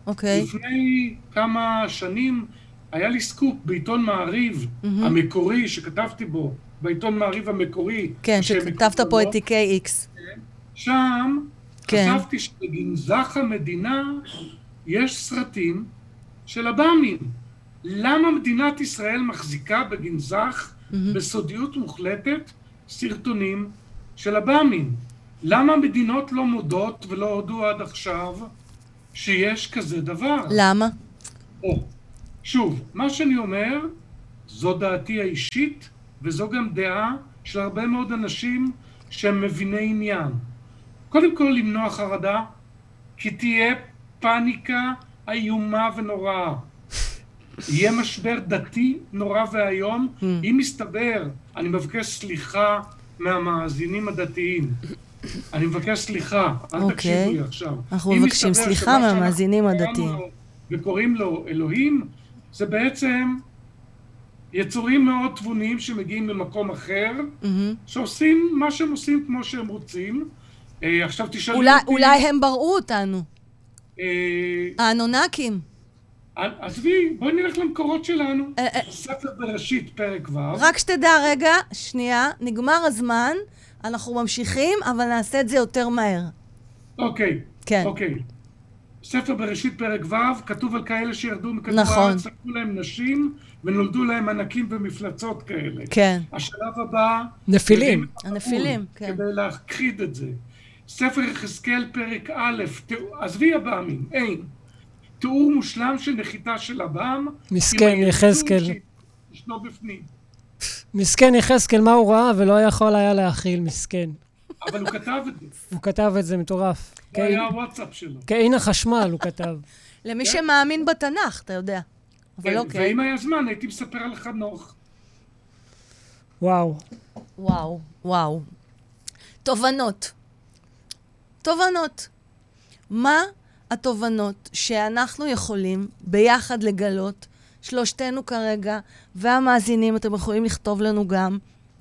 אוקיי. לפני כמה שנים היה לי סקופ בעיתון מעריב המקורי שכתבתי בו, בעיתון מעריב המקורי. כן, שכתבת פה את. תיקי איקס. שם כן. חשבתי שבגנזך המדינה יש סרטים של עב"מים. למה מדינת ישראל מחזיקה בגנזך בסודיות מוחלטת סרטונים של עב"מים? למה מדינות לא מודות ולא הודו עד עכשיו שיש כזה דבר? למה? או, שוב, מה שאני אומר, זו דעתי האישית, וזו גם דעה של הרבה מאוד אנשים שהם מביני עניין. קודם כל למנוע חרדה, כי תהיה פאניקה איומה ונוראה. יהיה משבר דתי נורא ואיום. אם מסתבר, אני מבקש סליחה מהמאזינים הדתיים. אני מבקש סליחה, אל אוקיי. תקשיבו לי עכשיו. אנחנו מבקשים סליחה מהמאזינים הדתיים. לו וקוראים לו אלוהים, זה בעצם יצורים מאוד תבוניים שמגיעים ממקום אחר, מהמם. שעושים מה שהם עושים כמו שהם רוצים. אה, עכשיו תשאלי אולי, אותי... אולי הם בראו אותנו, האנונקים. עזבי, בואי נלך למקורות שלנו. אה, אה. ספר בראשית, פרק ו'. רק שתדע, רגע, שנייה, נגמר הזמן, אנחנו ממשיכים, אבל נעשה את זה יותר מהר. אוקיי. כן. אוקיי. ספר בראשית פרק ו', כתוב על כאלה שירדו מכדור נכון. הארץ, לקחו להם נשים, ונולדו להם ענקים ומפלצות כאלה. כן. השלב הבא... נפילים. הנפילים, כן. כדי להכחיד את זה. ספר יחזקאל פרק א', עזבי עב"מים, אין. תיאור מושלם של נחיתה של עב"ם. מסכן, יחזקאל. שישנו בפנים. מסכן יחזקאל, מה הוא ראה ולא יכול היה להכיל, מסכן. אבל הוא כתב את זה. הוא כתב את זה מטורף. זה היה הוואטסאפ שלו. כעין החשמל הוא כתב. למי שמאמין בתנ"ך, אתה יודע. אבל כן, אוקיי. ואם היה זמן, הייתי מספר על חנוך. וואו. וואו, וואו. תובנות. תובנות. מה התובנות שאנחנו יכולים ביחד לגלות, שלושתנו כרגע, והמאזינים, אתם יכולים לכתוב לנו גם.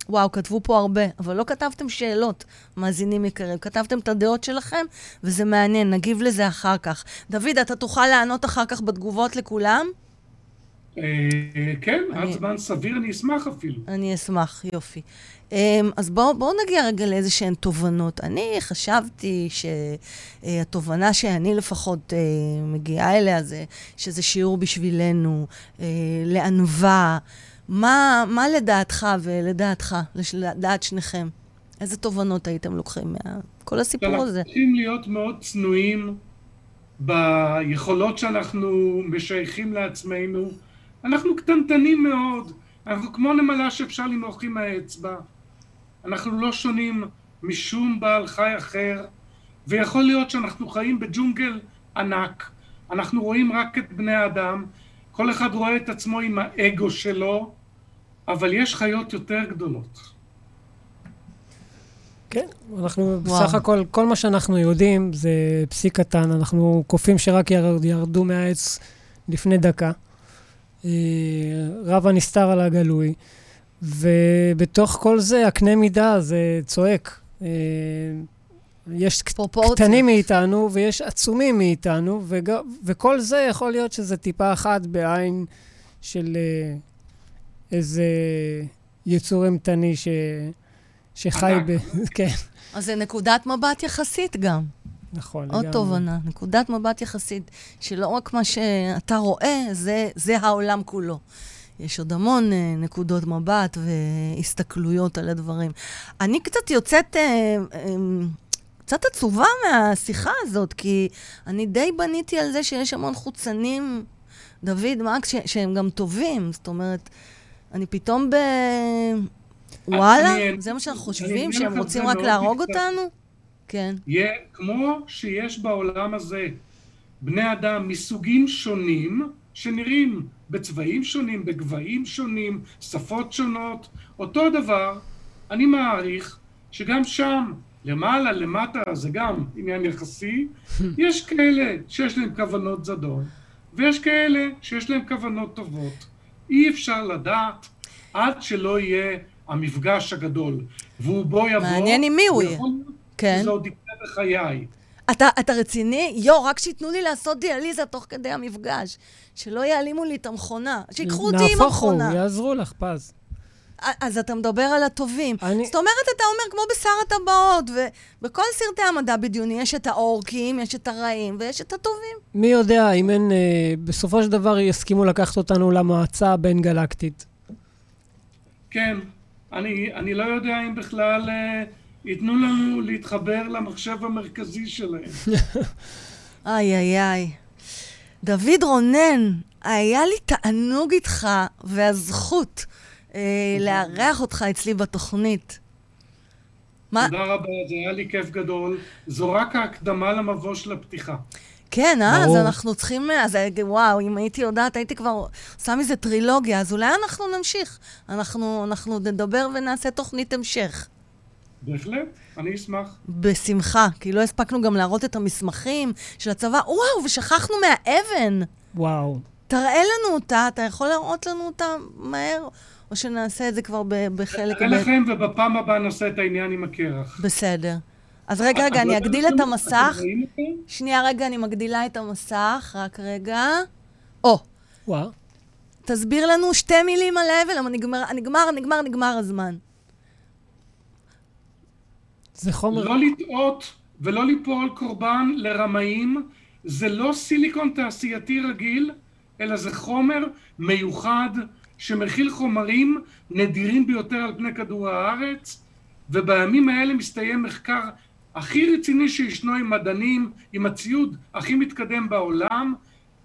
וואו, כתבו פה הרבה, אבל לא כתבתם שאלות, מאזינים יקרים. כתבתם את הדעות שלכם, וזה מעניין, נגיב לזה אחר כך. דוד, אתה תוכל לענות אחר כך בתגובות לכולם? אה, כן, עד זמן סביר אני אשמח אפילו. אני אשמח, יופי. אמ, אז בואו בוא נגיע רגע לאיזה שהן תובנות. אני חשבתי שהתובנה שאני לפחות אה, מגיעה אליה זה שזה שיעור בשבילנו, אה, לענווה. מה, מה לדעתך ולדעתך, לדעת שניכם? איזה תובנות הייתם לוקחים מכל הסיפור אנחנו הזה? צריכים להיות מאוד צנועים ביכולות שאנחנו משייכים לעצמנו. אנחנו קטנטנים מאוד, אנחנו כמו נמלה שאפשר למרוח עם האצבע. אנחנו לא שונים משום בעל חי אחר, ויכול להיות שאנחנו חיים בג'ונגל ענק. אנחנו רואים רק את בני האדם, כל אחד רואה את עצמו עם האגו שלו, אבל יש חיות יותר גדולות. כן, אנחנו וואו. בסך הכל, כל מה שאנחנו יודעים זה פסיק קטן, אנחנו קופים שרק ירד, ירדו מהעץ לפני דקה. אה, רב הנסתר על הגלוי, ובתוך כל זה, הקנה מידה זה צועק. אה, יש פרופורציה. קטנים מאיתנו ויש עצומים מאיתנו, וג... וכל זה יכול להיות שזה טיפה אחת בעין של אה, איזה יצור אימתני ש... שחי. ב... כן, אז זה נקודת מבט יחסית גם. נכון. עוד לגמרי. תובנה, נקודת מבט יחסית, שלא רק מה שאתה רואה, זה, זה העולם כולו. יש עוד המון אה, נקודות מבט והסתכלויות על הדברים. אני קצת יוצאת, אה, אה, קצת עצובה מהשיחה הזאת, כי אני די בניתי על זה שיש המון חוצנים, דוד, מקס, ש- שהם גם טובים. זאת אומרת, אני פתאום ב... וואלה, אני- זה מה שאנחנו חושבים, שהם רוצים רק להרוג. אותנו? כן. יהיה, כמו שיש בעולם הזה בני אדם מסוגים שונים, שנראים בצבעים שונים, בגבהים שונים, שפות שונות, אותו דבר, אני מעריך שגם שם, למעלה, למטה, זה גם עניין יחסי, יש כאלה שיש להם כוונות זדון, ויש כאלה שיש להם כוונות טובות. אי אפשר לדעת עד שלא יהיה המפגש הגדול, והוא בו יבוא... מעניין עם מי הוא יהיה. כן. זה עוד יקרה בחיי. אתה, אתה רציני? יו, רק שייתנו לי לעשות דיאליזה תוך כדי המפגש. שלא יעלימו לי את המכונה. שיקחו אותי עם נהפוך הוא, המכונה. יעזרו לך, פז. אז אתה מדבר על הטובים. אני- זאת אומרת, אתה אומר, כמו בשר הטבעות, ובכל סרטי המדע בדיוני יש את האורקים, יש את הרעים ויש את הטובים. מי יודע אם אין, אה, בסופו של דבר יסכימו לקחת אותנו למועצה הבין-גלקטית. כן, אני, אני לא יודע אם בכלל אה, ייתנו לנו להתחבר למחשב המרכזי שלהם. איי, איי, איי. דוד רונן, היה לי תענוג איתך והזכות אה, לארח אותך אצלי בתוכנית. מה? תודה רבה, זה היה לי כיף גדול. זו רק ההקדמה למבוא של הפתיחה. כן, אה? אז. אנחנו צריכים... אז אה, וואו, אם הייתי יודעת, הייתי כבר עושה מזה טרילוגיה, אז אולי אנחנו נמשיך. אנחנו, אנחנו נדבר ונעשה תוכנית המשך. בהחלט, אני אשמח. בשמחה, כי לא הספקנו גם להראות את המסמכים של הצבא. וואו, ושכחנו מהאבן. וואו. תראה לנו אותה, אתה יכול להראות לנו אותה מהר, או שנעשה את זה כבר בחלק נראה ב'. לכם, ובפעם הבאה נעשה את העניין עם הקרח. בסדר. אז רגע, רגע, אני אגדיל את המסך. שנייה, רגע, אני מגדילה את המסך, רק רגע. או, וואו. תסביר לנו שתי מילים על האבל, נגמר, נגמר, נגמר הזמן. זה חומר... לא לטעות ולא ליפול קורבן לרמאים זה לא סיליקון תעשייתי רגיל, אלא זה חומר מיוחד שמכיל חומרים נדירים ביותר על פני כדור הארץ, ובימים האלה מסתיים מחקר הכי רציני שישנו עם מדענים, עם הציוד הכי מתקדם בעולם,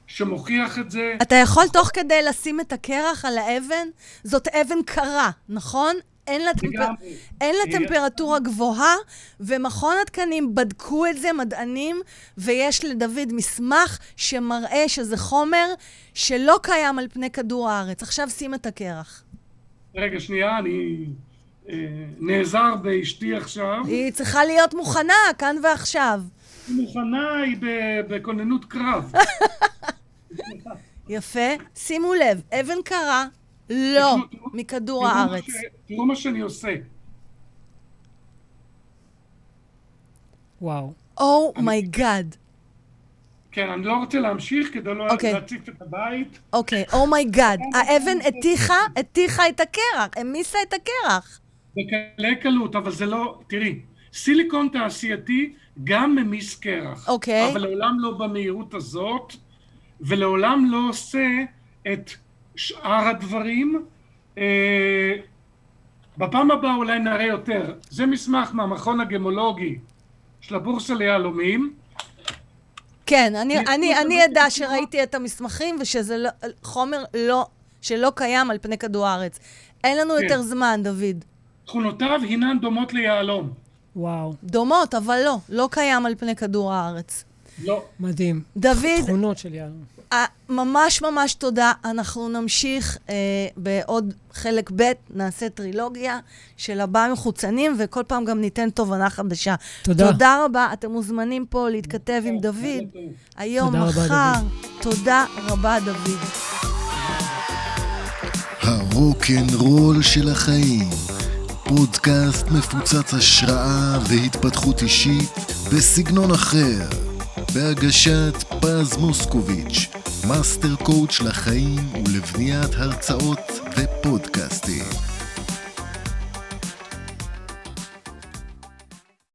שמוכיח את זה. אתה יכול תוך כדי לשים את הקרח על האבן? זאת אבן קרה, נכון? אין לה, טמפ... אין לה טמפרטורה גבוהה, ומכון התקנים בדקו את זה, מדענים, ויש לדוד מסמך שמראה שזה חומר שלא קיים על פני כדור הארץ. עכשיו שים את הקרח. רגע, שנייה, אני אה, נעזר באשתי עכשיו. היא צריכה להיות מוכנה, כאן ועכשיו. היא מוכנה, היא בכוננות קרב. יפה. שימו לב, אבן קרה, לא, מכדור הארץ. תראו מה שאני עושה. וואו. oh my god. כן, אני לא רוצה להמשיך כדי לא okay. אוקיי. להציף את הבית. אוקיי, oh my god. האבן התיכה, התיכה את הקרח, המיסה את הקרח. בקלי קלות, אבל זה לא... תראי, סיליקון תעשייתי גם ממיס קרח. אוקיי. Okay. אבל לעולם לא במהירות הזאת, ולעולם לא עושה את שאר הדברים. אה, בפעם הבאה אולי נראה יותר. זה מסמך מהמכון הגמולוגי של הבורסה ליהלומים. כן, אני, אני, אני אדע שראיתי את המסמכים ושזה לא, חומר לא, שלא קיים על פני כדור הארץ. אין לנו כן. יותר זמן, דוד. תכונותיו הינן דומות ליהלום. וואו. דומות, אבל לא, לא קיים על פני כדור הארץ. לא. מדהים. דוד... תכונות של יהלום. ממש ממש תודה. אנחנו נמשיך אה, בעוד חלק ב', נעשה טרילוגיה של הבאים מחוצנים, וכל פעם גם ניתן תובנה חדשה. תודה. תודה רבה. אתם מוזמנים פה להתכתב עם דוד. היום, מחר. תודה רבה, דוד. הרוקנרול של החיים. פודקאסט מפוצץ השראה והתפתחות אישית בסגנון אחר. בהגשת פז מוסקוביץ', master coach לחיים ולבניית הרצאות ופודקאסטים.